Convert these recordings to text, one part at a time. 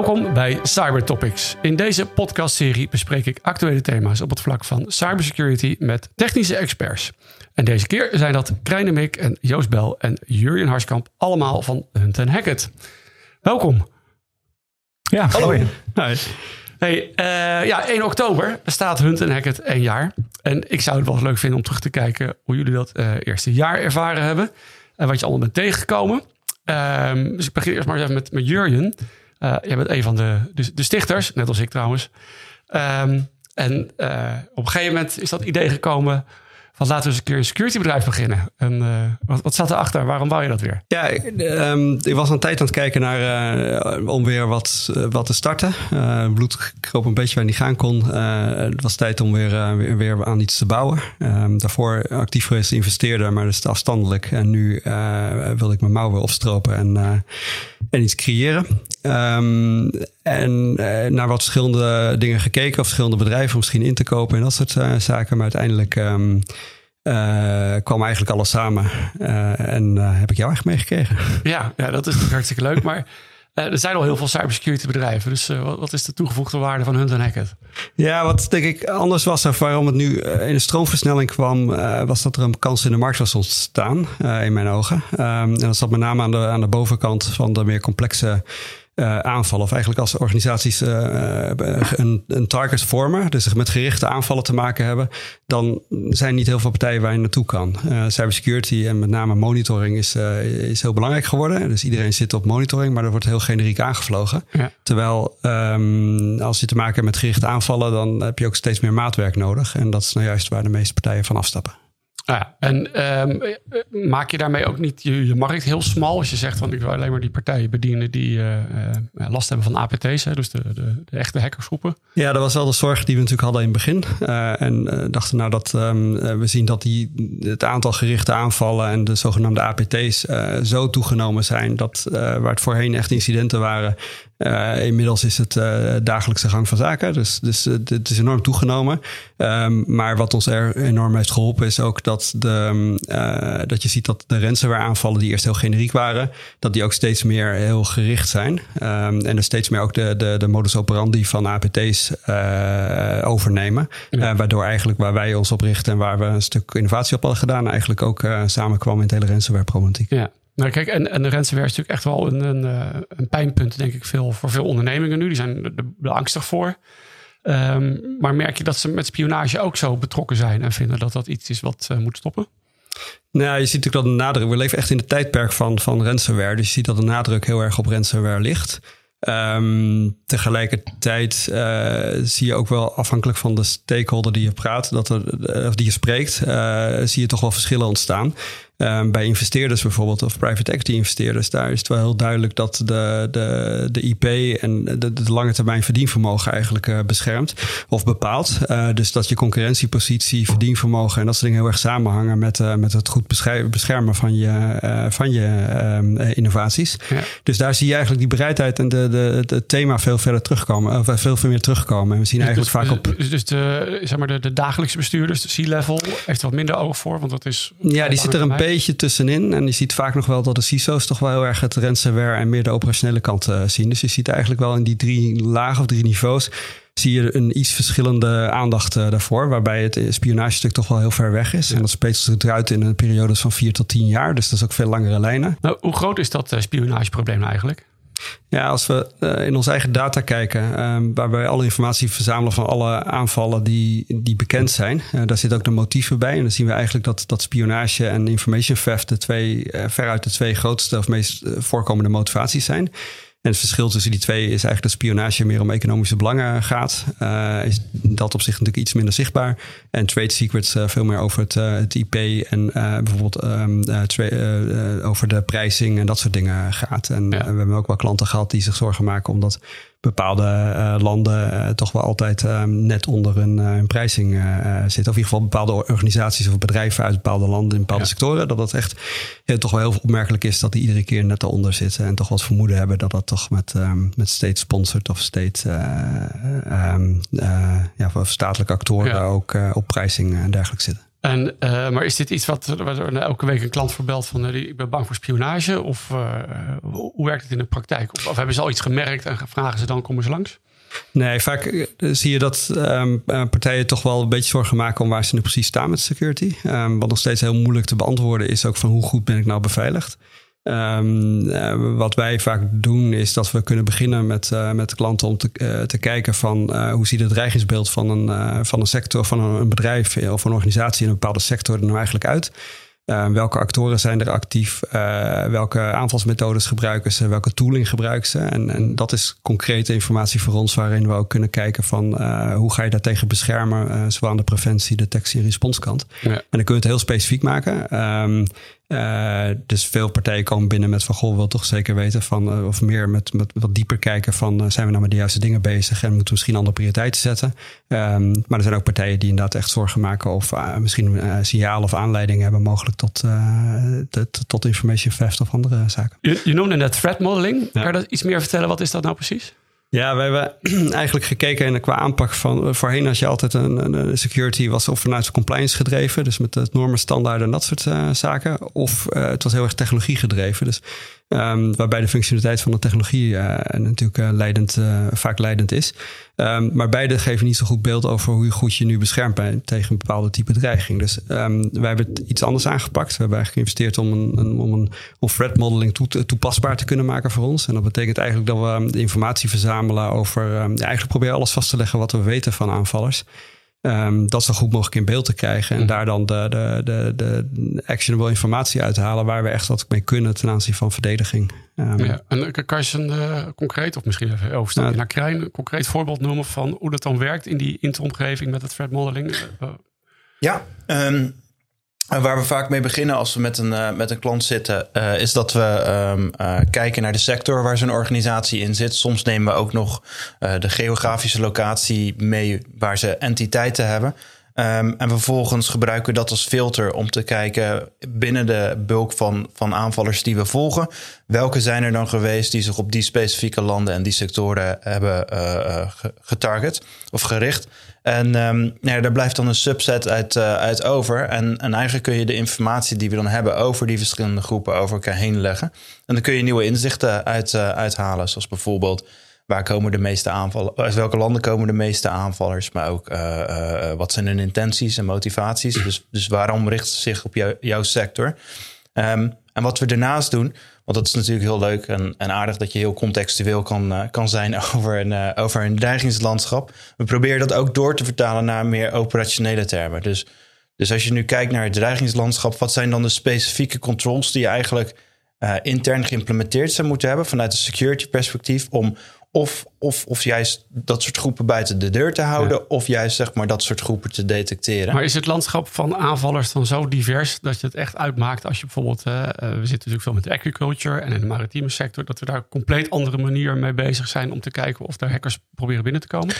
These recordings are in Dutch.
Welkom bij Cyber Topics. In deze podcastserie bespreek ik actuele thema's op het vlak van cybersecurity met technische experts. En deze keer zijn dat Mik en Joost Bel en Jurjen Harskamp, allemaal van Hunt Hackett. Welkom. Ja, hallo. Hey, uh, ja, 1 oktober bestaat Hunt Hackett één jaar. En ik zou het wel leuk vinden om terug te kijken hoe jullie dat uh, eerste jaar ervaren hebben. En wat je allemaal bent tegengekomen. Um, dus ik begin eerst maar even met, met Jurjen. Uh, jij bent een van de, de, stichters, net als ik trouwens. Um, en uh, op een gegeven moment is dat idee gekomen van laten we eens een keer een securitybedrijf beginnen. En uh, wat, wat zat erachter? Waarom wou je dat weer? Ja, ik was een tijd aan het kijken naar om weer wat, wat te starten. bloed kroop een beetje waar niet gaan kon. het was tijd om weer, weer, aan iets te bouwen. Um, daarvoor actief geweest investeerder, maar dat is afstandelijk. En nu wil ik mijn mouw weer opstropen en, en iets creëren. Um, en uh, naar wat verschillende dingen gekeken, of verschillende bedrijven misschien in te kopen en dat soort uh, zaken. Maar uiteindelijk um, uh, kwam eigenlijk alles samen. en heb ik jou echt meegekregen. Ja, ja, dat is natuurlijk hartstikke leuk. Maar er zijn al heel veel cybersecurity bedrijven. Dus wat, wat, is de toegevoegde waarde van Hunt Hackett? Ja, wat denk ik anders was of waarom het nu in de stroomversnelling kwam, was dat er een kans in de markt was ontstaan, in mijn ogen. Um, en dat zat met name aan de, aan de bovenkant van de meer complexe uh, aanvallen. Of eigenlijk als organisaties uh, een, een, target vormen, dus met gerichte aanvallen te maken hebben, dan zijn niet heel veel partijen waar je naartoe kan. Uh, cybersecurity en met name monitoring is, is heel belangrijk geworden. Dus iedereen zit op monitoring, maar er wordt heel generiek aangevlogen. Ja. Terwijl um, als je te maken hebt met gerichte aanvallen, dan heb je ook steeds meer maatwerk nodig. En dat is nou juist waar de meeste partijen van afstappen. Nou ja, en um, maak je daarmee ook niet je, markt heel smal als je zegt van ik wil alleen maar die partijen bedienen die uh, last hebben van APT's, hè, dus de, de, de, echte hackersgroepen? Ja, dat was wel de zorg die we natuurlijk hadden in het begin. En dachten nou dat um, we zien dat die, het aantal gerichte aanvallen en de zogenaamde APT's zo toegenomen zijn dat waar het voorheen echt incidenten waren, uh, inmiddels is het uh, dagelijkse gang van zaken. Dus, dus uh, het is enorm toegenomen. Um, maar wat ons er enorm heeft geholpen is ook dat, de, dat je ziet dat de ransomware aanvallen die eerst heel generiek waren, dat die ook steeds meer heel gericht zijn. Um, en er steeds meer ook de, de, de modus operandi van APT's overnemen. Ja. waardoor eigenlijk waar wij ons op richten en waar we een stuk innovatie op hadden gedaan, eigenlijk ook samenkwam in het hele ransomware problematiek. Ja. Nou, kijk, en, en de ransomware is natuurlijk echt wel een, een, eh, een pijnpunt, denk ik, veel, voor veel ondernemingen nu. Die zijn er, angstig voor. Um, maar merk je dat ze met spionage ook zo betrokken zijn en vinden dat dat iets is wat uh, moet stoppen? Nou, je ziet natuurlijk dat de nadruk. We leven echt in het tijdperk van, van ransomware. Dus je ziet dat de nadruk heel erg op ransomware ligt. Um, tegelijkertijd uh, zie je ook wel afhankelijk van de stakeholder die je praat, dat er, of die je spreekt, zie je toch wel verschillen ontstaan. Um, bij investeerders bijvoorbeeld, of private equity investeerders, daar is het wel heel duidelijk dat de, de, de IP en de, de lange termijn verdienvermogen eigenlijk uh, beschermt of bepaalt. Uh, dus dat je concurrentiepositie, verdienvermogen en dat soort dingen heel erg samenhangen met, uh, met het goed beschermen van je, van je um, innovaties. Ja. Dus daar zie je eigenlijk die bereidheid en de, de, het thema veel verder terugkomen, of veel, meer terugkomen. En we zien dus, eigenlijk dus, vaak op. Dus, dus de, zeg maar de, de dagelijkse bestuurders, de C-level, heeft wat minder oog voor, want dat is. Ja, die zit er een beetje beetje tussenin. En je ziet vaak nog wel dat de CISO's toch wel heel erg het ransomware en meer de operationele kant uh, zien. Dus je ziet eigenlijk wel in die drie lagen of drie niveaus zie je een iets verschillende aandacht uh, daarvoor. Waarbij het spionagestuk toch wel heel ver weg is. Ja. En dat speelt zich eruit in een periode van vier tot tien jaar. Dus dat is ook veel langere lijnen. Nou, hoe groot is dat uh, spionageprobleem eigenlijk? Ja, als we uh, in onze eigen data kijken, um, waarbij alle informatie verzamelen van alle aanvallen die, die bekend zijn, uh, daar zitten ook de motieven bij. En dan zien we eigenlijk dat, dat spionage en information theft de twee, uh, veruit de twee grootste of meest voorkomende motivaties zijn. En het verschil tussen die twee is eigenlijk dat spionage meer om economische belangen gaat. Uh, is dat op zich natuurlijk iets minder zichtbaar. En trade secrets uh, veel meer over het, uh, het IP en bijvoorbeeld um, over de prijzing en dat soort dingen gaat. En ja. we hebben ook wel klanten gehad die zich zorgen maken omdat bepaalde uh, landen uh, toch wel altijd uh, net onder hun, hun prijzing zitten. Of in ieder geval bepaalde organisaties of bedrijven uit bepaalde landen in bepaalde ja. sectoren. Dat dat echt ja, toch wel heel opmerkelijk is dat die iedere keer net daaronder zitten. En toch wat vermoeden hebben dat dat toch met, um, met state sponsored of state um, ja, of statelijke actoren ja. ook op prijzing en dergelijke zitten. En, maar is dit iets wat, waar elke week een klant verbelt van ik ben bang voor spionage? Of hoe werkt het in de praktijk? Of, hebben ze al iets gemerkt en vragen ze dan, komen ze langs? Nee, vaak eh, zie je dat um, partijen toch wel een beetje zorgen maken om waar ze nu precies staan met security. Um, wat nog steeds heel moeilijk te beantwoorden is ook van hoe goed ben ik nou beveiligd. Um, uh, wat wij vaak doen is dat we kunnen beginnen met, uh, met klanten om te, uh, te kijken van hoe ziet het dreigingsbeeld van een, van een sector, van een, een bedrijf of een organisatie in een bepaalde sector er nou eigenlijk uit. Uh, welke actoren zijn er actief? Welke aanvalsmethodes gebruiken ze? Welke tooling gebruiken ze? En, en, dat is concrete informatie voor ons, waarin we ook kunnen kijken van hoe ga je daartegen beschermen, zowel aan de preventie, detectie en responskant. Ja. En dan kun je het heel specifiek maken. Um, uh, dus veel partijen komen binnen met van goh, wil toch zeker weten van uh, of meer met, met wat dieper kijken van uh, zijn we nou met de juiste dingen bezig en moeten we misschien andere prioriteiten zetten. Um, maar er zijn ook partijen die inderdaad echt zorgen maken of misschien signalen of aanleidingen hebben mogelijk tot, tot, tot information theft of andere zaken. Je, je noemde net threat modeling. Ja. Kan je dat iets meer vertellen? Wat is dat nou precies? Ja, we hebben eigenlijk gekeken en qua aanpak van eh, voorheen als je altijd een, een security was of vanuit compliance gedreven, dus met de normen, standaarden en dat soort uh, zaken, of uh, het was heel erg technologie gedreven. Dus Um, waarbij de functionaliteit van de technologie uh, natuurlijk uh, leidend, uh, vaak leidend is. Um, maar beide geven niet zo goed beeld over hoe goed je nu beschermd bent tegen een bepaalde type dreiging. Dus um, wij hebben het iets anders aangepakt. We hebben geïnvesteerd om een, om een threat modeling toe, toepasbaar te kunnen maken voor ons. En dat betekent eigenlijk dat we informatie verzamelen over. eigenlijk proberen alles vast te leggen wat we weten van aanvallers. Um, dat zo goed mogelijk in beeld te krijgen. En mm. daar dan de, de, de, de actionable informatie uit te halen waar we echt wat mee kunnen ten aanzien van verdediging. Um, ja, en kan je een uh, concreet, of misschien even overstappen naar Krijn, een concreet voorbeeld noemen van hoe dat dan werkt in die interomgeving met het threat modeling? Uh, ja, um, Waar we vaak mee beginnen als we met een, uh, met een klant zitten, uh, is dat we um, uh, kijken naar de sector waar zo'n organisatie in zit. Soms nemen we ook nog de geografische locatie mee waar ze entiteiten hebben. Um, en vervolgens gebruiken we dat als filter om te kijken binnen de bulk van, van aanvallers die we volgen. Welke zijn er dan geweest die zich op die specifieke landen en die sectoren hebben getarget of gericht? En um, daar blijft dan een subset uit, uh, uit over. En, en eigenlijk kun je de informatie die we dan hebben over die verschillende groepen over elkaar heen leggen. En dan kun je nieuwe inzichten uit, uh, uithalen. Zoals bijvoorbeeld waar komen de meeste aanvallen, uit welke landen komen de meeste aanvallers, maar ook uh, wat zijn hun intenties en motivaties. Dus, dus waarom richten ze zich op jou, jouw sector? Um, en wat we daarnaast doen, want dat is natuurlijk heel leuk en, en aardig dat je heel contextueel kan, kan zijn over een, over een dreigingslandschap. We proberen dat ook door te vertalen naar meer operationele termen. Dus, dus als je nu kijkt naar het dreigingslandschap, wat zijn dan de specifieke controls die je eigenlijk intern geïmplementeerd zou moeten hebben vanuit een security perspectief om of, of, of juist dat soort groepen buiten de deur te houden. Of juist zeg maar dat soort groepen te detecteren. Maar is het landschap van aanvallers dan zo divers dat je het echt uitmaakt als je bijvoorbeeld. Uh, we zitten natuurlijk veel met de agriculture en in de maritieme sector. Dat we daar een compleet andere manier mee bezig zijn om te kijken of daar hackers proberen binnen te komen?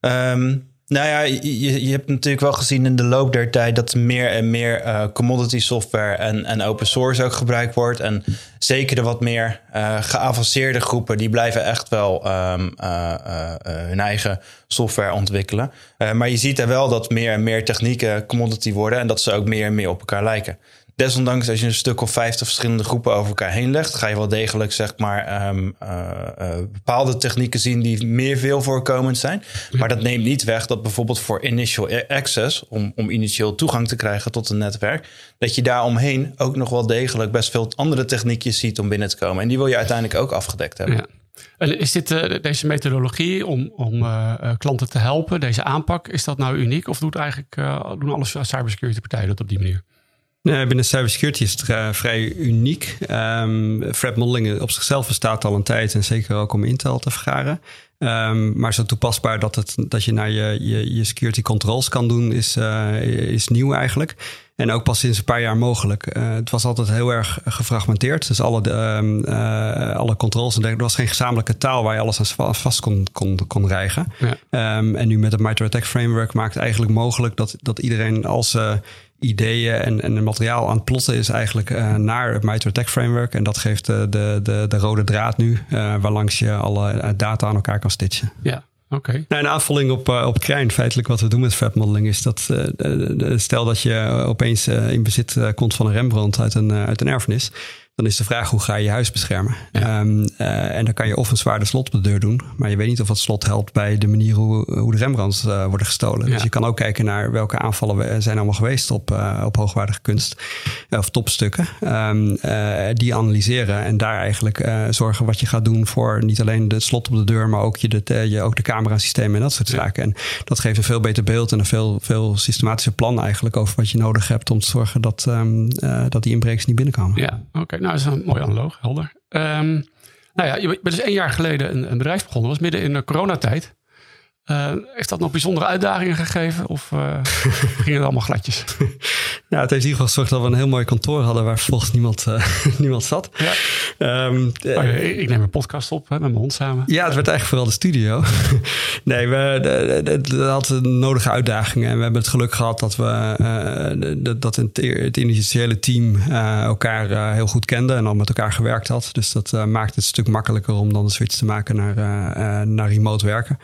Um, nou ja, je, je hebt natuurlijk wel gezien in de loop der tijd dat meer en meer uh, commodity software en, en open source ook gebruikt wordt. En zeker de wat meer uh, geavanceerde groepen, die blijven echt wel um, uh, hun eigen software ontwikkelen. maar je ziet daar wel dat meer en meer technieken commodity worden en dat ze ook meer en meer op elkaar lijken desondanks als je een stuk of vijftig verschillende groepen over elkaar heen legt, ga je wel degelijk zeg maar um, uh, uh, bepaalde technieken zien die meer veel voorkomend zijn. Maar dat neemt niet weg dat bijvoorbeeld voor initial access, om, om initieel toegang te krijgen tot een netwerk, dat je daar omheen ook nog wel degelijk best veel andere techniekjes ziet om binnen te komen. En die wil je uiteindelijk ook afgedekt hebben. Ja. Is dit, uh, deze methodologie om, om klanten te helpen, deze aanpak, is dat nou uniek? Of doet eigenlijk, doen alle cybersecurity partijen dat op die manier? Binnen cybersecurity is het uh, vrij uniek. Um, threat modeling op zichzelf bestaat al een tijd en zeker ook om Intel te vergaren. Um, maar zo toepasbaar dat, het, dat je naar je, je, je security controls kan doen, is, uh, is nieuw eigenlijk. En ook pas sinds een paar jaar mogelijk. Uh, het was altijd heel erg gefragmenteerd. Dus alle, um, uh, alle controls en dergelijke. Er was geen gezamenlijke taal waar je alles aan vast kon, kon, kon rijgen. Ja. Um, en nu met het MITRE ATT&CK framework maakt het eigenlijk mogelijk dat, dat iedereen als uh, ideeën en, en materiaal aan het plotten is eigenlijk uh, naar het MITRE ATT&CK framework. En dat geeft de, de, de, de rode draad nu, uh, waarlangs je alle data aan elkaar kan stitchen. Ja, oké. Nou, een aanvulling op, op Krijn, feitelijk wat we doen met modeling, is dat uh, stel dat je opeens in bezit komt van een Rembrandt uit een, uit een erfenis dan is de vraag hoe ga je je huis beschermen. Ehm, eh, en dan kan je of een zwaarder slot op de deur doen, maar je weet niet of het slot helpt bij de manier hoe, hoe de Rembrandts uh, worden gestolen. Dus je kan ook kijken naar welke aanvallen zijn allemaal geweest op, uh, op hoogwaardige kunst of topstukken. Um, die analyseren en daar eigenlijk zorgen wat je gaat doen voor niet alleen het slot op de deur, maar ook je, de, je, ook de camerasystemen en dat soort zaken. En dat geeft een veel beter beeld en een veel, veel systematischer plan eigenlijk over wat je nodig hebt om te zorgen dat, um, dat die inbrekers niet binnenkomen. Ja, oké. Nou, dat is een mooi analoog, helder. Um, nou ja, je bent dus één jaar geleden een, een bedrijf begonnen. Dat was midden in de coronatijd. Uh, heeft dat nog bijzondere uitdagingen gegeven of uh, ging het allemaal gladjes? Ja, het heeft in ieder geval gezorgd dat we een heel mooi kantoor hadden waar vervolgens niemand, uh, niemand zat. Ja. Um, oh, ik neem een podcast op hè, met mijn hond samen. Ja, het werd eigenlijk vooral de studio. nee, we hadden nodige uitdagingen en we hebben het geluk gehad dat we dat het, het initiële team elkaar heel goed kende en al met elkaar gewerkt had. Dus dat maakt het een stuk makkelijker om dan de switch te maken naar, naar remote werken.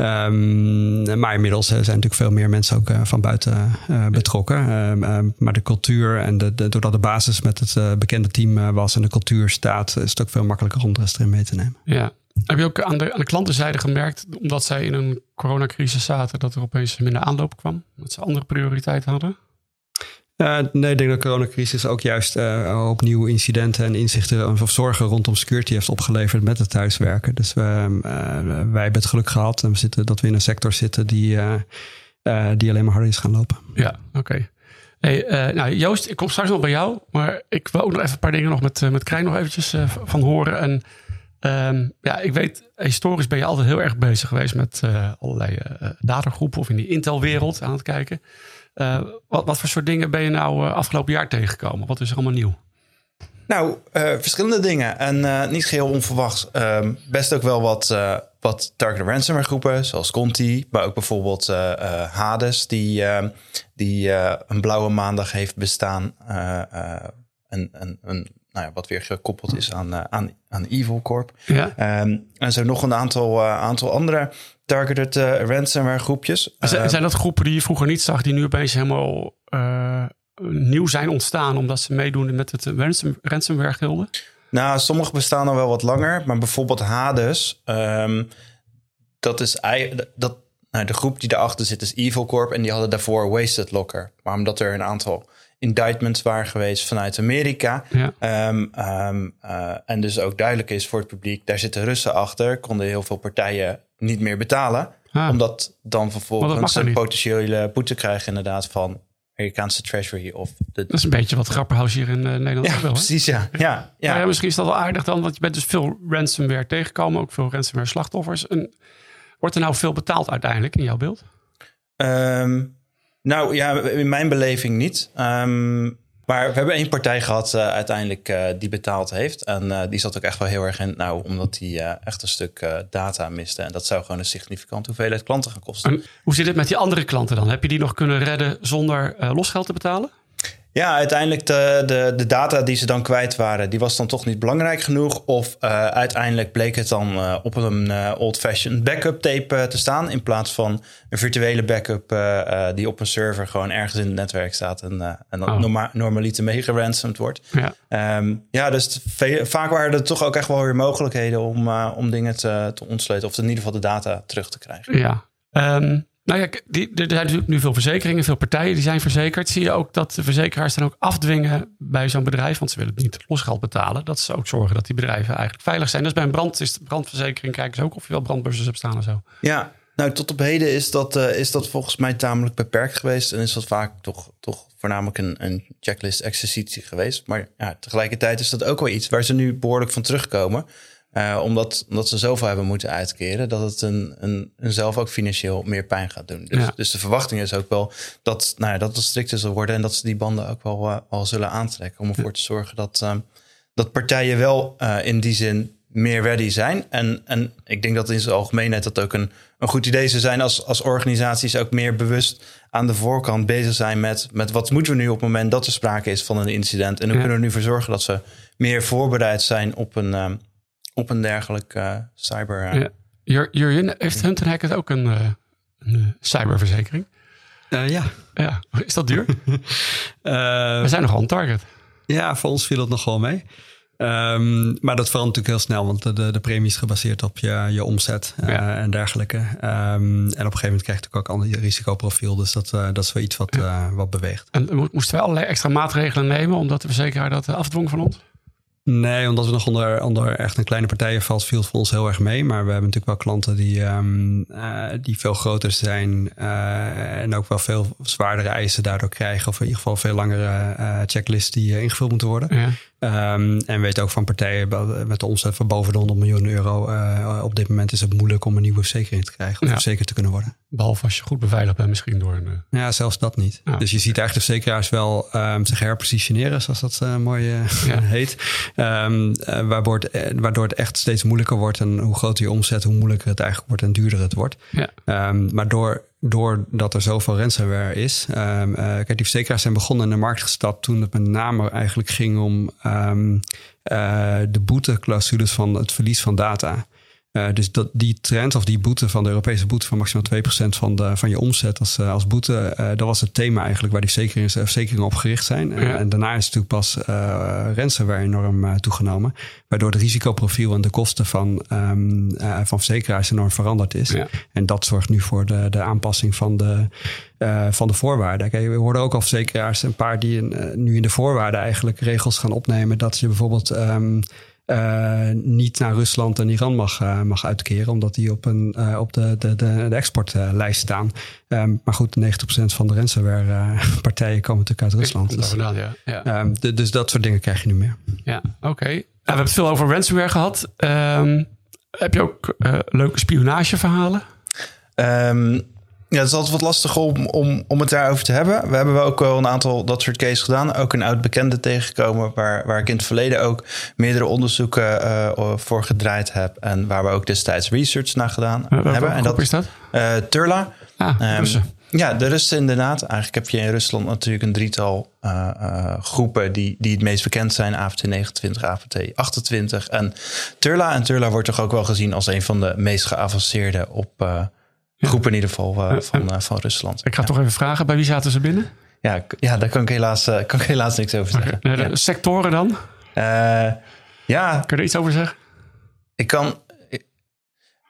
Um, maar inmiddels zijn natuurlijk veel meer mensen ook uh, van buiten uh, betrokken. Um, maar de cultuur en de, de, doordat de basis met het bekende team was en de cultuur staat, is het ook veel makkelijker om de rest erin mee te nemen. Ja. Heb je ook aan de, aan de klantenzijde gemerkt, omdat zij in een coronacrisis zaten, dat er opeens minder aanloop kwam? Dat ze andere prioriteiten hadden? Uh, nee, ik denk dat de coronacrisis ook juist uh, opnieuw incidenten en inzichten of zorgen rondom security heeft opgeleverd met het thuiswerken. Dus we, uh, wij hebben het geluk gehad en we zitten, dat we in een sector zitten die, die alleen maar harder is gaan lopen. Ja, oké. Nou Joost, ik kom straks nog bij jou, maar ik wil ook nog even een paar dingen nog met, met Krijn nog eventjes van horen. En um, ja, ik weet, historisch ben je altijd heel erg bezig geweest met allerlei datagroepen of in die Intel-wereld aan het kijken. Uh, wat, wat voor soort dingen ben je nou uh, afgelopen jaar tegengekomen? Wat is er allemaal nieuw? Nou, uh, verschillende dingen. En niet geheel onverwachts. Ehm, best ook wel wat, wat targeted ransomware groepen, zoals Conti. Maar ook bijvoorbeeld Hades, die, ehm, die een blauwe maandag heeft bestaan. en, en, en nou ja, wat weer gekoppeld is aan, aan, aan Evil Corp. Ja. Um, en zo nog een aantal, aantal andere targeted uh, ransomware groepjes. Zijn, zijn dat groepen die je vroeger niet zag, die nu opeens helemaal uh, nieuw zijn ontstaan omdat ze meedoen met het ransom, ransomware gilde? Nou, sommige bestaan al wel wat langer, maar bijvoorbeeld Hades, um, dat is dat, nou, de groep die daarachter zit is Evil Corp en die hadden daarvoor Wasted Locker. Maar omdat er een aantal indictments waren geweest vanuit Amerika. Ja. Um, um, uh, en dus ook duidelijk is voor het publiek, daar zitten Russen achter, konden heel veel partijen niet meer betalen. Ah. Omdat dan vervolgens een potentiële boete krijgen inderdaad van Amerikaanse Treasury. Of de... Dat is een beetje wat Grapperhaus hier in uh, Nederland ja, wel. Precies, ja. ja, ja. ja. misschien is dat wel aardig dan, want je bent dus veel ransomware tegengekomen. Ook veel ransomware slachtoffers. En wordt er nou veel betaald uiteindelijk in jouw beeld? Um, nou ja, in mijn beleving niet. Um, maar we hebben één partij gehad uh, uiteindelijk uh, die betaald heeft. En uh, die zat ook echt wel heel erg in nou, omdat die echt een stuk data miste. En dat zou gewoon een significante hoeveelheid klanten gaan kosten. En hoe zit het met die andere klanten dan? Heb je die nog kunnen redden zonder losgeld te betalen? Ja, uiteindelijk de, de, de data die ze dan kwijt waren, die was dan toch niet belangrijk genoeg. Of uh, uiteindelijk bleek het dan uh, op een uh, old-fashioned backup tape te staan. In plaats van een virtuele backup die op een server gewoon ergens in het netwerk staat. En, en dan oh. norma normaliter meegeransomd wordt. Ja, um, ja dus vaak waren er toch ook echt wel weer mogelijkheden om, om dingen te, te ontsleutelen. Of in ieder geval de data terug te krijgen. Ja, um, nou ja, die, er zijn natuurlijk nu veel verzekeringen, veel partijen die zijn verzekerd. Zie je ook dat de verzekeraars dan ook afdwingen bij zo'n bedrijf, want ze willen niet losgeld betalen. Dat ze ook zorgen dat die bedrijven eigenlijk veilig zijn. Dus bij een brand is brandverzekering, kijken ze ook of je wel brandbussen hebt staan en zo. Ja, nou tot op heden is dat, uh, is dat volgens mij tamelijk beperkt geweest. En is dat vaak toch, toch voornamelijk een, een checklist exercitie geweest. Maar ja, tegelijkertijd is dat ook wel iets waar ze nu behoorlijk van terugkomen. Uh, omdat, omdat ze zoveel hebben moeten uitkeren, dat het een, een, een zelf ook financieel meer pijn gaat doen. Dus, dus de verwachting is ook wel dat, nou ja, dat het strikter zal worden en dat ze die banden ook wel, uh, wel zullen aantrekken. Om ervoor te zorgen dat, uh, dat partijen wel in die zin meer ready zijn. En, en ik denk dat in zijn algemeenheid dat ook een, een goed idee zou zijn als, als organisaties ook meer bewust aan de voorkant bezig zijn met, met wat moeten we nu op het moment dat er sprake is van een incident. En hoe kunnen we nu voor zorgen dat ze meer voorbereid zijn op een op een dergelijk uh, cyber. Uh, ja. Jur- Jurjen, heeft Hunt Hackett ook een, eh, een eh, cyberverzekering? Eh, ja. Ja, is dat duur? Eh, We zijn nogal een target. ja, voor ons viel het nog wel mee. Ehm, maar dat verandert natuurlijk heel snel, want de, de, de premie is gebaseerd op je, je omzet eh, Ja. en dergelijke. Ehm, en op een gegeven moment krijg je natuurlijk ook ander risicoprofiel. Dus dat, eh, dat is wel iets wat, eh, wat beweegt. En mo- moesten wij allerlei extra maatregelen nemen omdat de verzekeraar dat eh, afdwong van ons? Nee, omdat we nog onder, onder echt een kleine partijen valt, viel voor ons heel erg mee. Maar we hebben natuurlijk wel klanten die, ehm, eh, die veel groter zijn eh, en ook wel veel zwaardere eisen daardoor krijgen. Of in ieder geval veel langere eh checklists die ingevuld moeten worden. Ja. Ehm, en we weten ook van partijen met de omzet van boven de 100 miljoen euro. eh, op dit moment is het moeilijk om een nieuwe verzekering te krijgen. Of Ja. verzekerd te kunnen worden. Behalve als je goed beveiligd bent misschien door een... eh, Ja, zelfs dat niet. Ja. Dus je ziet eigenlijk de verzekeraars wel ehm, zich herpositioneren, zoals dat eh, mooi Ja. heet. Eh, waardoor, het, waardoor het echt steeds moeilijker wordt. En hoe groter je omzet, hoe moeilijker het eigenlijk wordt en duurder het wordt. Ja. Maar door, doordat er zoveel ransomware is. ehm, eh, kijk, die verzekeraars zijn begonnen in de markt gestapt toen het met name eigenlijk ging om ehm, eh, de boeteclausules van het verlies van data. Eh, dus dat, die trend of die boete van de Europese boete van maximaal 2% van, de, van je omzet als, eh, als boete, eh, dat was het thema eigenlijk waar die verzekeringen, verzekeringen op gericht zijn. En- daarna is natuurlijk pas ransomware enorm toegenomen, waardoor het risicoprofiel en de kosten van, ehm, eh, van verzekeraars enorm veranderd is. Ja. En dat zorgt nu voor de, de aanpassing van de, van de voorwaarden. Kijk, we hoorden ook al verzekeraars, een paar die in, nu in de voorwaarden eigenlijk regels gaan opnemen dat je bijvoorbeeld ehm, eh, niet naar Rusland en Iran mag, eh, mag uitkeren, omdat die op, een, eh, op de, de, de, de exportlijst staan. Ehm, maar goed, 90% van de ransomware-partijen komen natuurlijk uit Rusland. Dus, vandaan, ja. Ja, ehm, de- dus dat soort dingen krijg je nu meer. ja oké. Nou, we hebben het veel over ransomware gehad. Ehm, heb je ook eh, leuke spionageverhalen? Ja, het is altijd wat lastig om, om, om het daarover te hebben. We hebben wel ook wel een aantal dat soort cases gedaan. Ook een oud bekende tegengekomen... waar, waar ik in het verleden ook meerdere onderzoeken eh, voor gedraaid heb... en waar we ook destijds research naar gedaan Uh, welke hebben. En dat is dat? eh, Turla. Ah, Russen. ja, de Russen inderdaad. Eigenlijk heb je in Rusland natuurlijk een drietal eh, groepen die, die het meest bekend zijn. AFT 29, AFT 28 en Turla. En Turla wordt toch ook wel gezien als een van de meest geavanceerde op groepen in ieder geval eh, van, eh, van Rusland. Ik ga toch even vragen, bij wie zaten ze binnen? Ja, ja, daar kan ik helaas, eh, kan ik helaas niks over zeggen. De Ja. Sectoren dan? Ja, Kun je er iets over zeggen? ik kan. ik-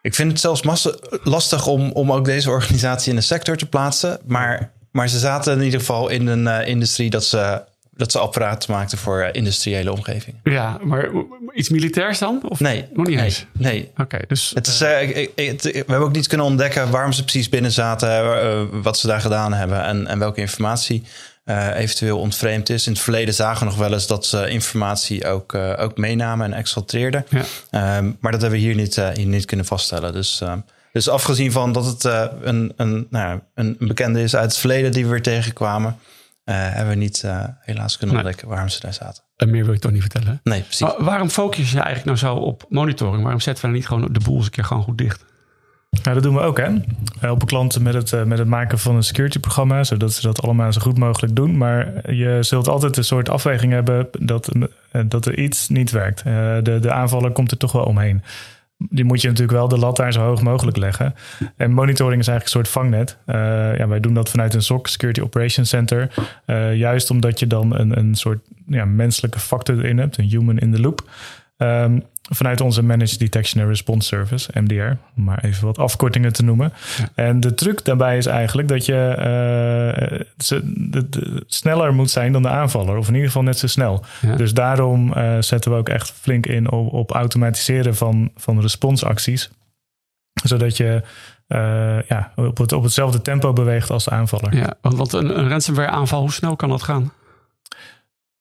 Ik vind het zelfs massa- lastig om, om ook deze organisatie in een sector te plaatsen. Maar, maar ze zaten in ieder geval in een industrie dat ze, dat ze apparaten maakten voor eh, industriële omgevingen. Ja, maar iets militairs dan? Of Nee, nog niet nee, eens? Nee. Oké, dus Het is, eh, ik- ik- het- we hebben ook niet kunnen ontdekken waarom ze precies binnen zaten, eh, wat ze daar gedaan hebben en, en welke informatie eh, eventueel ontvreemd is. In het verleden zagen we nog wel eens dat ze informatie ook, eh, ook meenamen en exfiltreerden. Ja. Ehm, maar dat hebben we hier niet, eh, hier niet kunnen vaststellen. Dus, ehm, dus afgezien van dat het eh, een, een, nou ja, een bekende is uit het verleden die we weer tegenkwamen, eh, hebben we niet eh, helaas kunnen Nee. ontdekken waarom ze daar zaten. en meer wil ik toch niet vertellen. Nee, precies. Maar waarom focus je eigenlijk nou zo op monitoring? Waarom zetten we dan niet gewoon de boel eens een keer gewoon goed dicht? Ja, dat doen we ook, hè. We helpen klanten met het, eh, met het maken van een security-programma, zodat ze dat allemaal zo goed mogelijk doen. Maar je zult altijd een soort afweging hebben dat, eh, dat er iets niet werkt. Eh, de, de aanvaller komt er toch wel omheen. Die moet je natuurlijk wel de lat daar zo hoog mogelijk leggen. En monitoring is eigenlijk een soort vangnet. Eh, ja, wij doen dat vanuit een SOC, Security Operations Center. Eh, juist omdat je dan een, een soort ja, menselijke factor erin hebt, een human in the loop. Ehm, vanuit onze Managed Detection and Response Service, MDR, om maar even wat afkortingen te noemen. En de truc daarbij is eigenlijk dat je eh, ze- de- de- sneller moet zijn dan de aanvaller, of in ieder geval net zo snel. Ja. Dus daarom eh, zetten we ook echt flink in op, op automatiseren van, van responsacties, zodat je eh, ja, op, het, op hetzelfde tempo beweegt als de aanvaller. Ja, want, want een, een ransomware aanval, hoe snel kan dat gaan?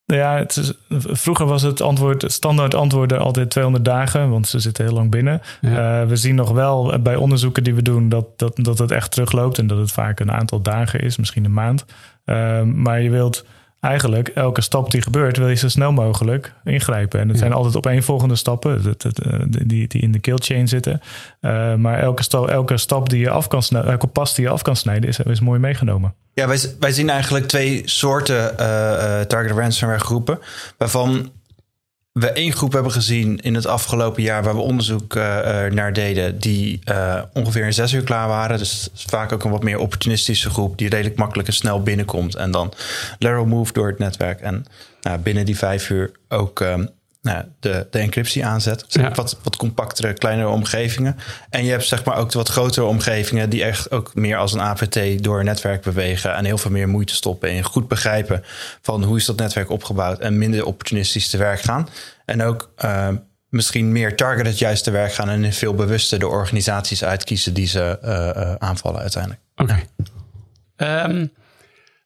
Nou Ja, het is, vroeger was het antwoord, standaard antwoorden altijd 200 dagen, want ze zitten heel lang binnen. Ja. Eh, we zien nog wel bij onderzoeken die we doen dat, dat, dat het echt terugloopt en dat het vaak een aantal dagen is, misschien een maand. Eh, maar je wilt eigenlijk elke stap die gebeurt, wil je zo snel mogelijk ingrijpen. En het Ja. zijn altijd opeenvolgende stappen dat, dat, eh, die, die in de kill chain zitten. Eh, maar elke stap, elke stap die je af kan snijden, elke pas die je af kan snijden, is, is mooi meegenomen. Ja, wij, wij zien eigenlijk twee soorten eh, target ransomware groepen. Waarvan we één groep hebben gezien in het afgelopen jaar waar we onderzoek uh, naar deden, die uh, ongeveer in zes uur klaar waren. Dus vaak ook een wat meer opportunistische groep die redelijk makkelijk en snel binnenkomt en dan lateral move door het netwerk. En nou, binnen die vijf uur ook um, nou, de, de encryptie aanzet. Dus ja. wat, wat compactere, kleinere omgevingen. En je hebt zeg maar ook de wat grotere omgevingen die echt ook meer als een APT door een netwerk bewegen en heel veel meer moeite stoppen in goed begrijpen van hoe is dat netwerk opgebouwd en minder opportunistisch te werk gaan. En ook uh, misschien meer targeted juist te werk gaan en veel bewuster de organisaties uitkiezen die ze uh, uh, aanvallen uiteindelijk. Oké. Okay. Um,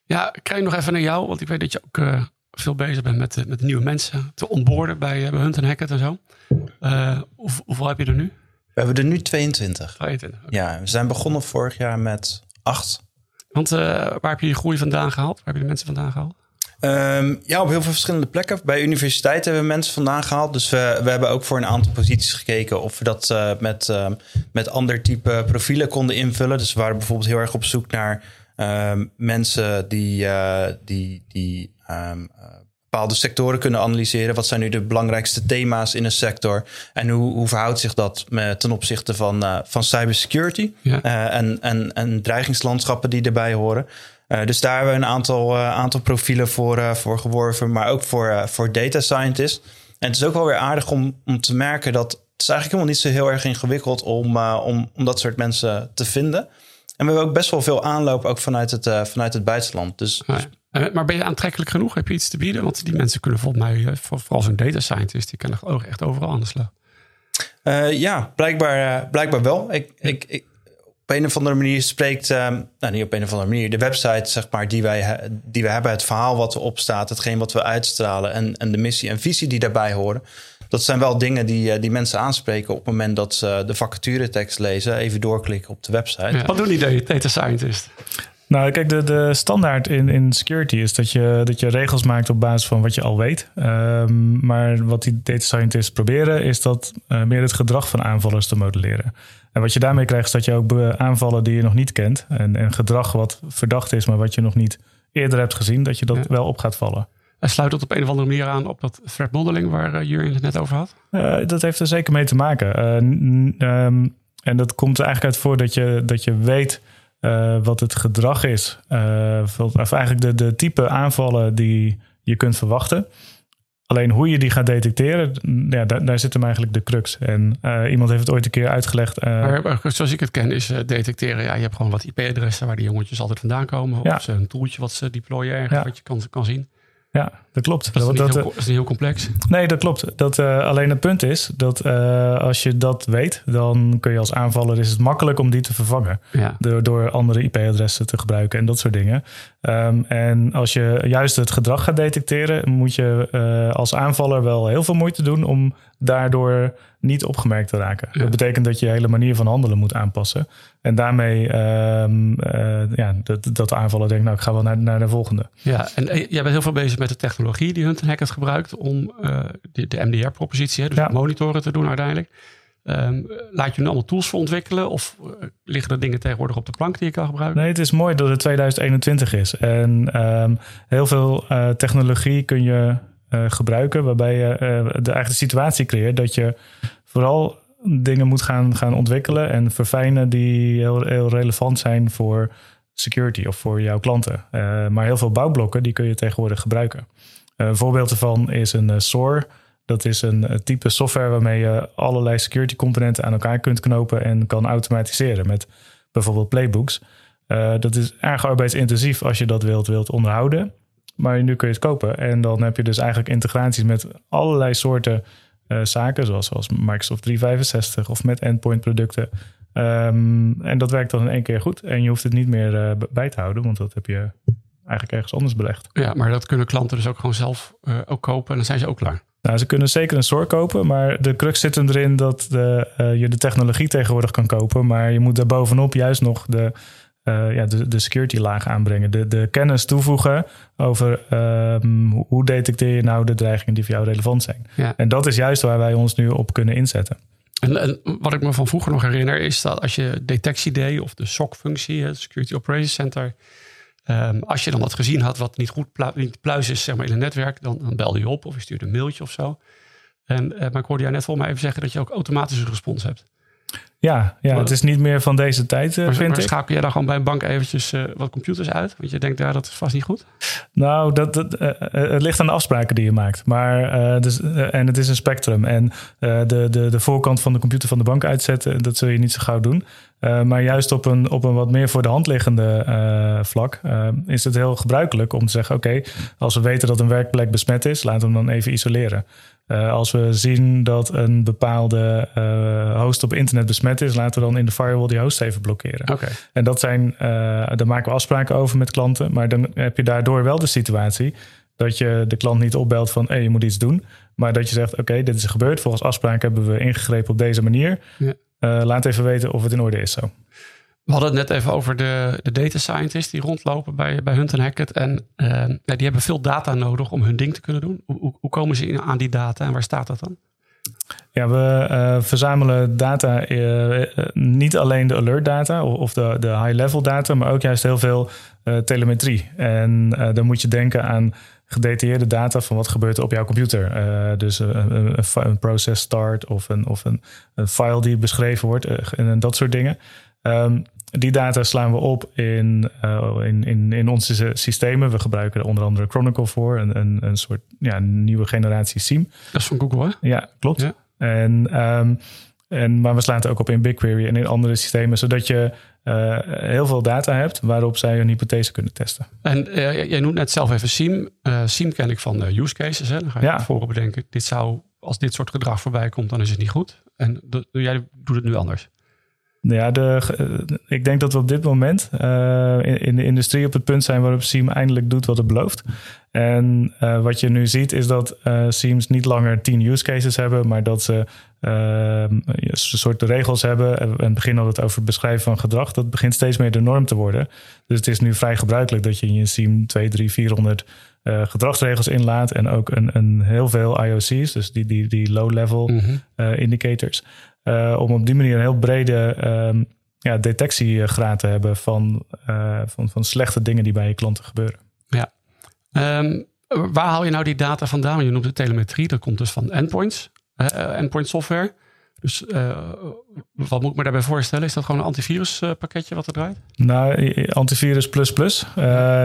ja, ik krijg nog even naar jou, want ik weet dat je ook uh, veel bezig bent met, met nieuwe mensen te onboorden bij, bij Hunt en Hackett en zo. Uh, hoe, hoeveel heb je er nu? We hebben er nu 22. 22 okay. Ja, we zijn begonnen vorig jaar met 8. Want uh, waar heb je je groei vandaan gehaald? Waar heb je de mensen vandaan gehaald? Um, ja, op heel veel verschillende plekken. Bij universiteiten hebben we mensen vandaan gehaald. Dus we, we hebben ook voor een aantal posities gekeken of we dat uh, met, uh, met ander type profielen konden invullen. Dus we waren bijvoorbeeld heel erg op zoek naar um, mensen die, die, die um, bepaalde sectoren kunnen analyseren. Wat zijn nu de belangrijkste thema's in een sector? En hoe, hoe verhoudt zich dat met, ten opzichte van, uh, van cybersecurity? Ja. Uh, en, en, en dreigingslandschappen die erbij horen. Uh, dus daar hebben we een aantal, aantal profielen voor, voor geworven, maar ook voor, voor data scientists. En het is ook wel weer aardig om, om te merken dat het is eigenlijk helemaal niet zo heel erg ingewikkeld om, om, om dat soort mensen te vinden. En we hebben ook best wel veel aanloop ook vanuit het, vanuit het buitenland. Dus, oh ja. Maar ben je aantrekkelijk genoeg? Heb je iets te bieden? Want die mensen kunnen volgens mij, vooral zo'n data scientist, die kan echt overal aan de slag. Uh, ja, blijkbaar, uh, blijkbaar wel. Ik, ja. ik, ik, op een of andere manier spreekt, uh, nou niet op een of andere manier, de website zeg maar, die, wij, die we hebben, het verhaal wat erop staat, hetgeen wat we uitstralen en, en de missie en visie die daarbij horen. Dat zijn wel dingen die, die mensen aanspreken op het moment dat ze de vacaturetekst lezen, even doorklikken op de website. Ja. Wat doen die data scientists? Nou, kijk, de, de standaard in, in security is dat je, dat je regels maakt op basis van wat je al weet. Um, maar wat die data scientists proberen, is dat uh, meer het gedrag van aanvallers te modelleren. En wat je daarmee krijgt, is dat je ook aanvallen die je nog niet kent. En, en gedrag wat verdacht is, maar wat je nog niet eerder hebt gezien, dat je dat ja. wel op gaat vallen. En sluit dat op een of andere manier aan op dat threat modeling waar uh, Jurgen het net over had? Uh, dat heeft er zeker mee te maken. Um, en dat komt er eigenlijk uit voor dat je, dat je weet uh, wat het gedrag is. Uh, of eigenlijk de, de type aanvallen die je kunt verwachten. Alleen hoe je die gaat detecteren, ja, daar, daar zit hem eigenlijk de crux. En uh, iemand heeft het ooit een keer uitgelegd. Maar, zoals ik het ken, is detecteren. Ja, je hebt gewoon wat IP-adressen waar die jongetjes altijd vandaan komen. Ja. Of een toeltje wat ze deployen ergens, ja. wat je kan, kan zien. Ja, dat klopt. Dat is, dat, heel, is complex. Nee, dat klopt. Dat, uh, alleen het punt is dat uh, als je dat weet, dan kun je als aanvaller is het makkelijk om die te vervangen. Ja. Door, door andere IP-adressen te gebruiken en dat soort dingen. Um, en als je juist het gedrag gaat detecteren, moet je uh, als aanvaller wel heel veel moeite doen om daardoor niet opgemerkt te raken. Ja. Dat betekent dat je je hele manier van handelen moet aanpassen. En daarmee um, uh, ja, dat, dat de aanvaller denkt, nou ik ga wel naar, naar de volgende. Ja, en jij bent heel veel bezig met de technologie die Hunt Hackett gebruikt om uh, de, de MDR-propositie, dus ja. monitoren te doen uiteindelijk. Um, laat je nu allemaal tools voor ontwikkelen? Of uh, liggen er dingen tegenwoordig op de plank die je kan gebruiken? Nee, het is mooi dat het 2021 is. En um, heel veel uh, technologie kun je uh, gebruiken, waarbij je de eigen situatie creëert dat je vooral dingen moet gaan, gaan ontwikkelen en verfijnen die heel, heel relevant zijn voor security of voor jouw klanten. Uh, maar heel veel bouwblokken die kun je tegenwoordig gebruiken. Uh, een voorbeeld ervan is een uh, SOAR. Dat is een, type software waarmee je allerlei security componenten aan elkaar kunt knopen en kan automatiseren met bijvoorbeeld playbooks. dat is erg arbeidsintensief als je dat wilt, wilt onderhouden. Maar nu kun je het kopen. En dan heb je dus eigenlijk integraties met allerlei soorten zaken, zoals, zoals Microsoft 365 of met endpoint producten. Um, en dat werkt dan in één keer goed. En je hoeft het niet meer uh, bij te houden, want dat heb je eigenlijk ergens anders belegd. Ja, maar dat kunnen klanten dus ook gewoon zelf uh, ook kopen en dan zijn ze ook klaar. Nou, ze kunnen zeker een SOAR kopen, maar de crux zit hem erin dat de, uh, je de technologie tegenwoordig kan kopen. Maar je moet daar bovenop juist nog de, uh, ja, de, de security laag aanbrengen. De, de kennis toevoegen over um, hoe detecteer je nou de dreigingen die voor jou relevant zijn. Ja. En dat is juist waar wij ons nu op kunnen inzetten. En, wat ik me van vroeger nog herinner is dat als je detectie deed of de SOC-functie, het Security Operations Center, um, als je dan wat gezien had wat niet goed niet pluis is zeg maar, in een netwerk, dan, dan belde je op of je stuurde een mailtje of zo. En, maar ik hoorde jou net volgens mij even zeggen dat je ook automatische respons hebt. Ja, ja het is niet meer van deze tijd, maar, vind maar ik. schakel jij dan gewoon bij een bank eventjes uh, wat computers uit? Want je denkt, ja, dat is vast niet goed. Nou, dat, dat uh, het ligt aan de afspraken die je maakt. Maar, dus, en het is een spectrum. En de, de, de voorkant van de computer van de bank uitzetten, dat zul je niet zo gauw doen. maar juist op een, op een wat meer voor de hand liggende vlak is het heel gebruikelijk om te zeggen: oké, als we weten dat een werkplek besmet is, laten we hem dan even isoleren. Uh, als we zien dat een bepaalde uh, host op internet besmet is, laten we dan in de firewall die host even blokkeren. Okay. En dat zijn, uh, daar maken we afspraken over met klanten. Maar dan heb je daardoor wel de situatie dat je de klant niet opbelt van hé, hey, je moet iets doen. Maar dat je zegt, oké, okay, dit is gebeurd. Volgens afspraak hebben we ingegrepen op deze manier. Ja. laat even weten of het in orde is zo. We hadden het net even over de, de data scientists die rondlopen bij, bij Hunt Hackett. En uh, ja, die hebben veel data nodig om hun ding te kunnen doen. Hoe, hoe komen ze aan die data en waar staat dat dan? Ja, we uh, verzamelen data, uh, niet alleen de alert data of de, de high-level data, maar ook juist heel veel telemetrie. En dan moet je denken aan gedetailleerde data van wat gebeurt er op jouw computer. dus een, een, process start of, een, of een, een file die beschreven wordt en dat soort dingen. Um, die data slaan we op in, uh, in, in, in, onze systemen. We gebruiken er onder andere Chronicle voor, een, een, een soort ja, nieuwe generatie SIEM. Dat is van Google, hè? Ja, klopt. Ja. En, um, en, maar we slaan het ook op in BigQuery en in andere systemen, zodat je uh, heel veel data hebt waarop zij een hypothese kunnen testen. En uh, jij noemt net zelf even SIEM. SIEM ken ik van de use cases. Hè? Dan ga je ja. voor bedenken, dit zou, als dit soort gedrag voorbij komt, dan is het niet goed. En de, jij doet het nu anders. Ja, de, ik denk dat we op dit moment uh, in, in, de industrie op het punt zijn waarop Siem eindelijk doet wat het belooft. En uh, wat je nu ziet is dat uh, Siems niet langer tien use cases hebben, maar dat ze een soort regels hebben. En beginnen het over het beschrijven van gedrag. Dat begint steeds meer de norm te worden. Dus het is nu vrij gebruikelijk dat je in je Siem 2, 3, 400 gedragsregels inlaat. En ook een, een heel veel IOC's, dus die, die, die low-level mm -hmm. indicators. Uh, om op die manier een heel brede um, ja, detectiegraad te hebben van, uh, van, van slechte dingen die bij je klanten gebeuren. Ja. Um, waar haal je nou die data vandaan? Je noemt de telemetrie, dat komt dus van endpoints, uh, endpoint software. Dus wat moet ik me daarbij voorstellen? Is dat gewoon een antiviruspakketje wat er draait? Nou, antivirus plus plus.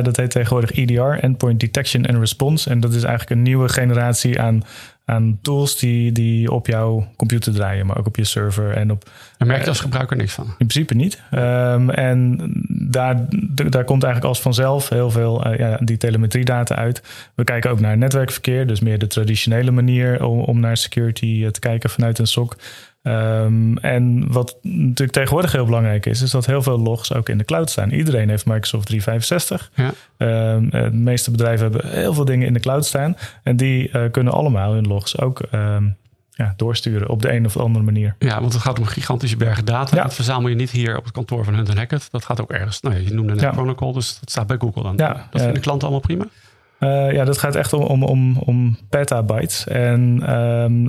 dat heet tegenwoordig EDR, Endpoint Detection and Response. En dat is eigenlijk een nieuwe generatie aan aan tools die, die op jouw computer draaien, maar ook op je server en op. Daar merk je als gebruiker niks van? In principe niet. Um, en daar, daar komt eigenlijk als vanzelf heel veel uh, ja, die telemetriedata uit. We kijken ook naar netwerkverkeer, dus meer de traditionele manier om, om naar security te kijken vanuit een SOC. Um, en wat natuurlijk tegenwoordig heel belangrijk is, is dat heel veel logs ook in de cloud staan. Iedereen heeft Microsoft 365. Ja. Um, de meeste bedrijven hebben heel veel dingen in de cloud staan. En die uh, kunnen allemaal hun logs ook um, ja, doorsturen op de een of andere manier. Ja, want het gaat om gigantische bergen data. Ja. Dat verzamel je niet hier op het kantoor van Hunt Hackett. Dat gaat ook ergens. Nou, je noemde net. Chronicle, dus dat staat bij Google dan. Ja. Dat vinden klanten allemaal prima? Uh, ja, dat gaat echt om, om, om, om petabytes. En um,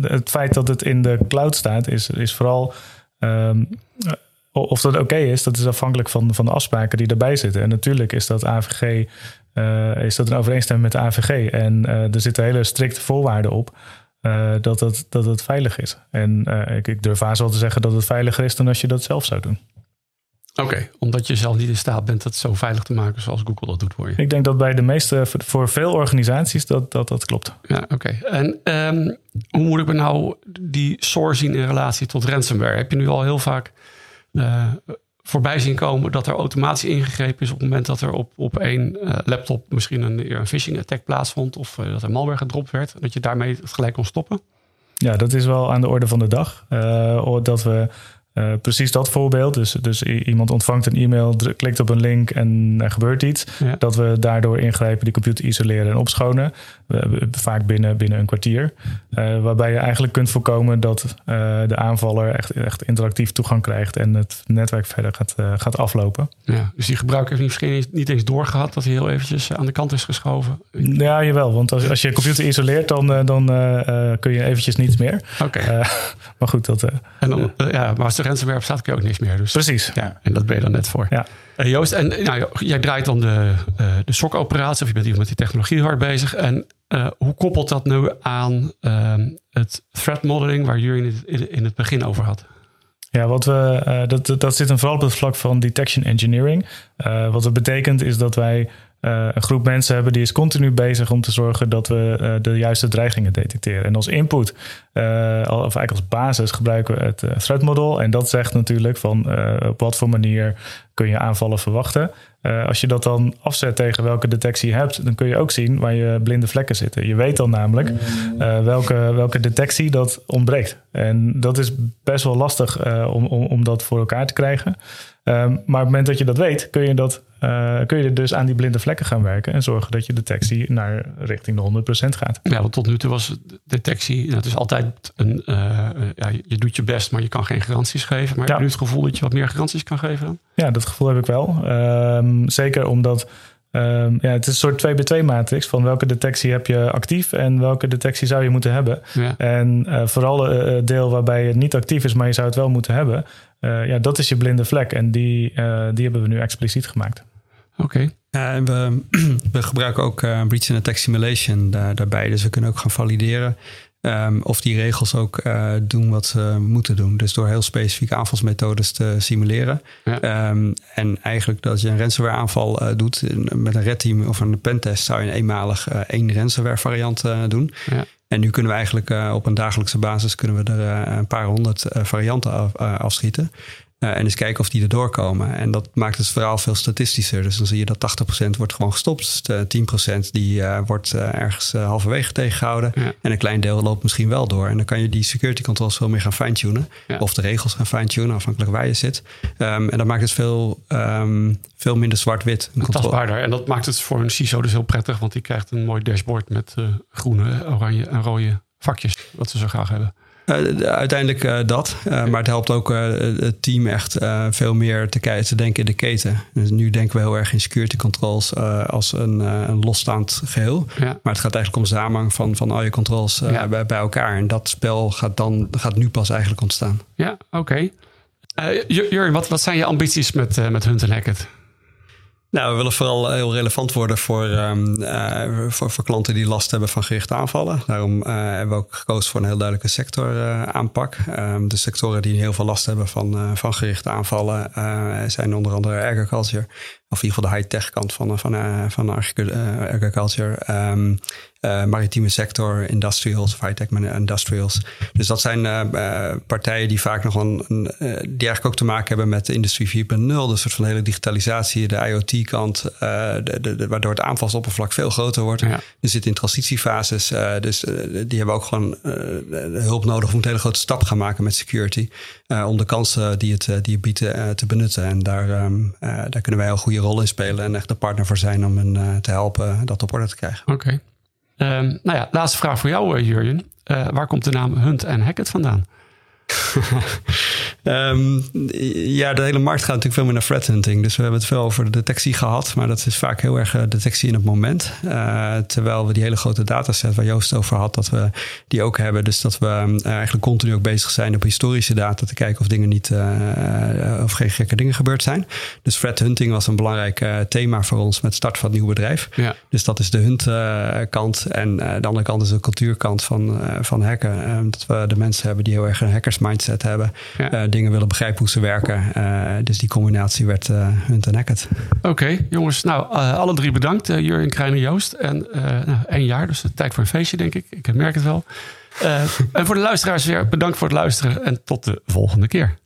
het feit dat het in de cloud staat, is, is vooral. Um, of dat oké is, dat is afhankelijk van, van de afspraken die erbij zitten. En natuurlijk is dat AVG. Uh, is dat een overeenstemming met de AVG. En er zitten hele strikte voorwaarden op. Dat, het, dat het veilig is. En ik, ik durf haast wel te zeggen dat het veiliger is dan als je dat zelf zou doen. Oké, okay, omdat je zelf niet in staat bent het zo veilig te maken zoals Google dat doet voor je. Ik denk dat bij de meeste, voor veel organisaties, dat dat, dat klopt. Ja, oké. Okay. En um, hoe moet ik me nou die source zien in relatie tot ransomware? Heb je nu al heel vaak uh, voorbij zien komen dat er automatisch ingegrepen is op het moment dat er op, op één uh, laptop misschien een, een phishing attack plaatsvond of uh, dat er malware gedropt werd, dat je daarmee het gelijk kon stoppen? Ja, dat is wel aan de orde van de dag. dat we uh, precies dat voorbeeld. Dus, dus iemand ontvangt een e-mail, klikt op een link en er gebeurt iets. Ja. Dat we daardoor ingrijpen, die computer isoleren en opschonen. Uh, vaak binnen, binnen een kwartier. Uh, waarbij je eigenlijk kunt voorkomen dat de aanvaller echt, echt interactief toegang krijgt en het netwerk verder gaat, gaat aflopen. Ja, dus die gebruiker heeft misschien niet eens doorgehad dat hij heel eventjes aan de kant is geschoven. Ja, jawel. Want als, als je computer isoleert, dan, dan kun je eventjes niets meer. Oké. maar goed, dat. en dan, ja, maar als er ransomware op staat, kun je ook niks meer. Dus, Precies. Ja, en dat ben je dan net voor. Ja. Eh, Joost, en nou, jij draait dan de, eh, de SOC-operatie, of je bent hier met die technologie hard bezig. En eh, hoe koppelt dat nu aan ehm, het threat modeling waar jullie het in, in het begin over had? Ja, wat we, dat, dat, zit hem vooral op het vlak van detection engineering. Wat dat betekent is dat wij uh, een groep mensen hebben die is continu bezig om te zorgen dat we uh, de juiste dreigingen detecteren. En als input, uh, of eigenlijk als basis, gebruiken we het threat model. En dat zegt natuurlijk van op wat voor manier kun je aanvallen verwachten. als je dat dan afzet tegen welke detectie je hebt, dan kun je ook zien waar je blinde vlekken zitten. Je weet dan namelijk welke, welke detectie dat ontbreekt. En dat is best wel lastig om, om, om dat voor elkaar te krijgen. Um, maar op het moment dat je dat weet, kun je, dat, uh, kun je dus aan die blinde vlekken gaan werken en zorgen dat je detectie naar richting de 100% gaat. Ja, want tot nu toe was detectie, nou, het is altijd een, uh, ja, je doet je best, maar je kan geen garanties geven. Maar ja. heb je nu het gevoel dat je wat meer garanties kan geven? Ja, dat gevoel heb ik wel. Um, zeker omdat Um, ja, het is een soort 2B2-matrix van welke detectie heb je actief en welke detectie zou je moeten hebben. Ja. En uh, vooral het deel waarbij het niet actief is, maar je zou het wel moeten hebben. Uh, ja, dat is je blinde vlek en die, uh, die hebben we nu expliciet gemaakt. Oké. Okay. Ja, en we, we gebruiken ook breach and attack simulation daar, daarbij. Dus we kunnen ook gaan valideren Um, of die regels ook uh, doen wat ze moeten doen. Dus door heel specifieke aanvalsmethodes te simuleren. Ja. Um, en eigenlijk dat je een ransomware aanval uh, doet met een red team of een pentest zou je eenmalig uh, één ransomware variant doen. Ja. En nu kunnen we eigenlijk op een dagelijkse basis kunnen we er een paar honderd varianten af, afschieten. Uh, en eens kijken of die er doorkomen. En dat maakt het verhaal veel statistischer. Dus dan zie je dat 80% wordt gewoon gestopt. De 10% die uh, wordt uh, ergens halverwege tegengehouden. Ja. En een klein deel loopt misschien wel door. En dan kan je die security controls veel meer gaan fine-tunen. Ja. Of de regels gaan fine-tunen, afhankelijk waar je zit. Um, en dat maakt het veel, um, veel minder zwart-wit. Tastbaarder. En dat maakt het voor een CISO dus heel prettig. Want die krijgt een mooi dashboard met groene, oranje en rode vakjes. Wat ze zo graag hebben. Uh, uiteindelijk uh, dat. Uh, maar het helpt ook het team echt veel meer te, kijken, te denken in de keten. Dus nu denken we heel erg in security controls als een, een losstaand geheel. Ja. Maar het gaat eigenlijk om samenhang van, van al je controls ja. bij, bij, elkaar. En dat spel gaat, dan, gaat nu pas eigenlijk ontstaan. Ja, oké. Okay. Jurgen, wat, wat zijn je ambities met, met Hunt Hackett? Nou, we willen vooral heel relevant worden voor, um, uh, voor, voor, klanten die last hebben van gerichte aanvallen. Daarom uh, hebben we ook gekozen voor een heel duidelijke sector uh, aanpak. Um, de sectoren die heel veel last hebben van, van gerichte aanvallen zijn onder andere agriculture. Of in ieder geval de high-tech kant van, van, van agriculture. Um, uh, maritieme sector, industrials, of high-tech industrials. Dus dat zijn uh, partijen die vaak nog een, een die eigenlijk ook te maken hebben met de industrie 4.0, de soort van hele digitalisatie, de IoT-kant, de, de, de, waardoor het aanvalsoppervlak veel groter wordt. Ja. Je zit in transitiefases, dus die hebben ook gewoon hulp nodig om een hele grote stap gaan maken met security, om de kansen die het, die het biedt te benutten. En daar, um, daar kunnen wij een goede rol in spelen en echt de partner voor zijn om hen te helpen dat op orde te krijgen. Oké. Okay. Um, nou ja, laatste vraag voor jou, Jurjen. Uh, waar komt de naam Hunt en Hackett vandaan? um, ja, de hele markt gaat natuurlijk veel meer naar threat hunting. Dus we hebben het veel over de detectie gehad. Maar dat is vaak heel erg detectie in het moment. Uh, terwijl we die hele grote dataset waar Joost over had, dat we die ook hebben. Dus dat we uh, eigenlijk continu ook bezig zijn op historische data te kijken of dingen niet, uh, of geen gekke dingen gebeurd zijn. Dus threat hunting was een belangrijk thema voor ons met start van het nieuwe bedrijf. Ja. Dus dat is de hunt kant. En de andere kant is de cultuurkant van, van hacken. dat we de mensen hebben die heel erg een hackers mindset hebben. Ja. Dingen willen begrijpen hoe ze werken. Uh, dus die combinatie werd uh, Hunt en Hackett. Oké, jongens. Nou, alle drie bedankt. Jurjen, Krijn en Joost. En nou, één jaar, dus tijd voor een feestje, denk ik. Ik merk het wel. en voor de luisteraars weer bedankt voor het luisteren. En tot de volgende keer.